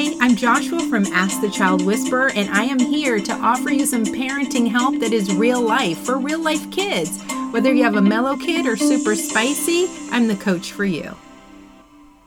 Hi, I'm Joshua from Ask the Child Whisperer, and I am here to offer you some parenting help that is real life for real life kids. Whether you have a mellow kid or super spicy, I'm the coach for you.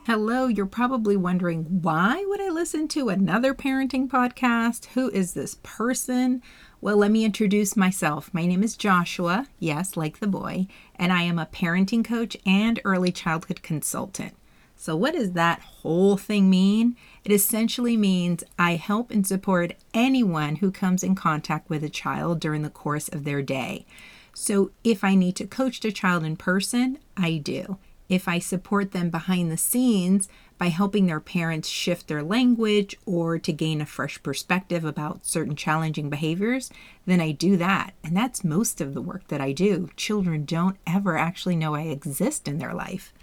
Hello, you're probably wondering why would I listen to another parenting podcast? Who is this person? Well, let me introduce myself. My name is Joshua, yes, like the boy, and I am a parenting coach and early childhood consultant. So, what does that whole thing mean? It essentially means I help and support anyone who comes in contact with a child during the course of their day. So, if I need to coach the child in person, I do. If I support them behind the scenes by helping their parents shift their language or to gain a fresh perspective about certain challenging behaviors, then I do that. And that's most of the work that I do. Children don't ever actually know I exist in their life.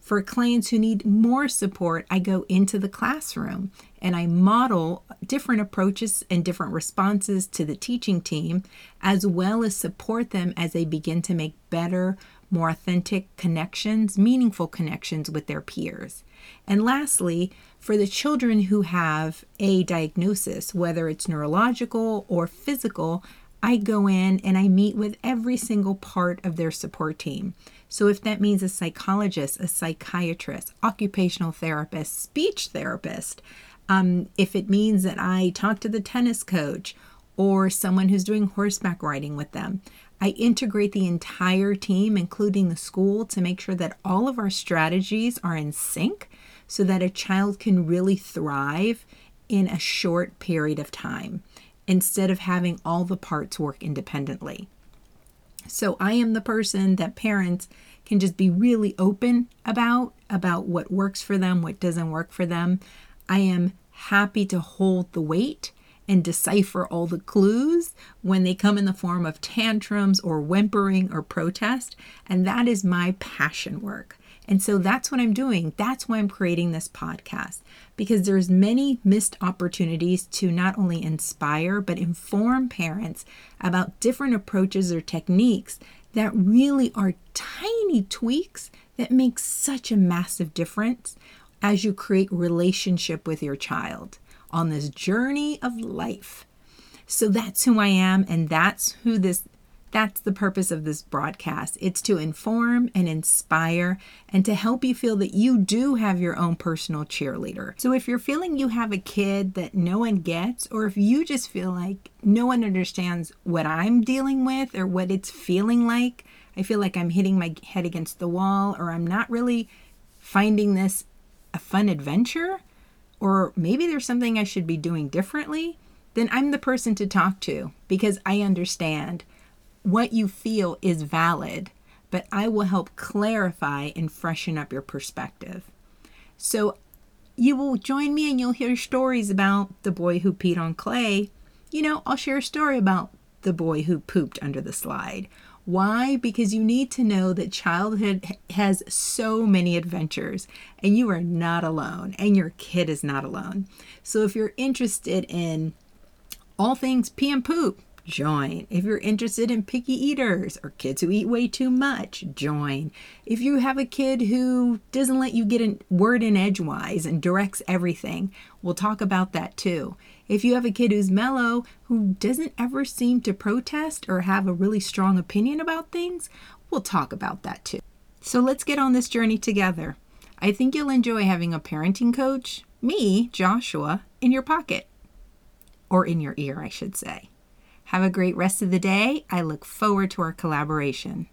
For clients who need more support, I go into the classroom and I model different approaches and different responses to the teaching team, as well as support them as they begin to make better, more authentic connections, meaningful connections with their peers. And lastly, for the children who have a diagnosis, whether it's neurological or physical, I go in and I meet with every single part of their support team. So, if that means a psychologist, a psychiatrist, occupational therapist, speech therapist, um, if it means that I talk to the tennis coach or someone who's doing horseback riding with them, I integrate the entire team, including the school, to make sure that all of our strategies are in sync so that a child can really thrive in a short period of time instead of having all the parts work independently. So I am the person that parents can just be really open about about what works for them, what doesn't work for them. I am happy to hold the weight and decipher all the clues when they come in the form of tantrums or whimpering or protest, and that is my passion work. And so that's what I'm doing. That's why I'm creating this podcast because there's many missed opportunities to not only inspire but inform parents about different approaches or techniques that really are tiny tweaks that make such a massive difference as you create relationship with your child on this journey of life. So that's who I am and that's who this that's the purpose of this broadcast. It's to inform and inspire and to help you feel that you do have your own personal cheerleader. So if you're feeling you have a kid that no one gets, or if you just feel like no one understands what I'm dealing with or what it's feeling like, I feel like I'm hitting my head against the wall, or I'm not really finding this a fun adventure, or maybe there's something I should be doing differently, then I'm the person to talk to because I understand what you feel is valid, but I will help clarify and freshen up your perspective. So you will join me and you'll hear stories about the boy who peed on clay. You know, I'll share a story about the boy who pooped under the slide. Why? Because you need to know that childhood has so many adventures and you are not alone and your kid is not alone. So if you're interested in all things pee and poop, join. If you're interested in picky eaters or kids who eat way too much, join. If you have a kid who doesn't let you get a word in edgewise and directs everything, we'll talk about that too. If you have a kid who's mellow, who doesn't ever seem to protest or have a really strong opinion about things, we'll talk about that too. So let's get on this journey together. I think you'll enjoy having a parenting coach, me, Joshua, in your pocket. Or in your ear, I should say. Have a great rest of the day. I look forward to our collaboration.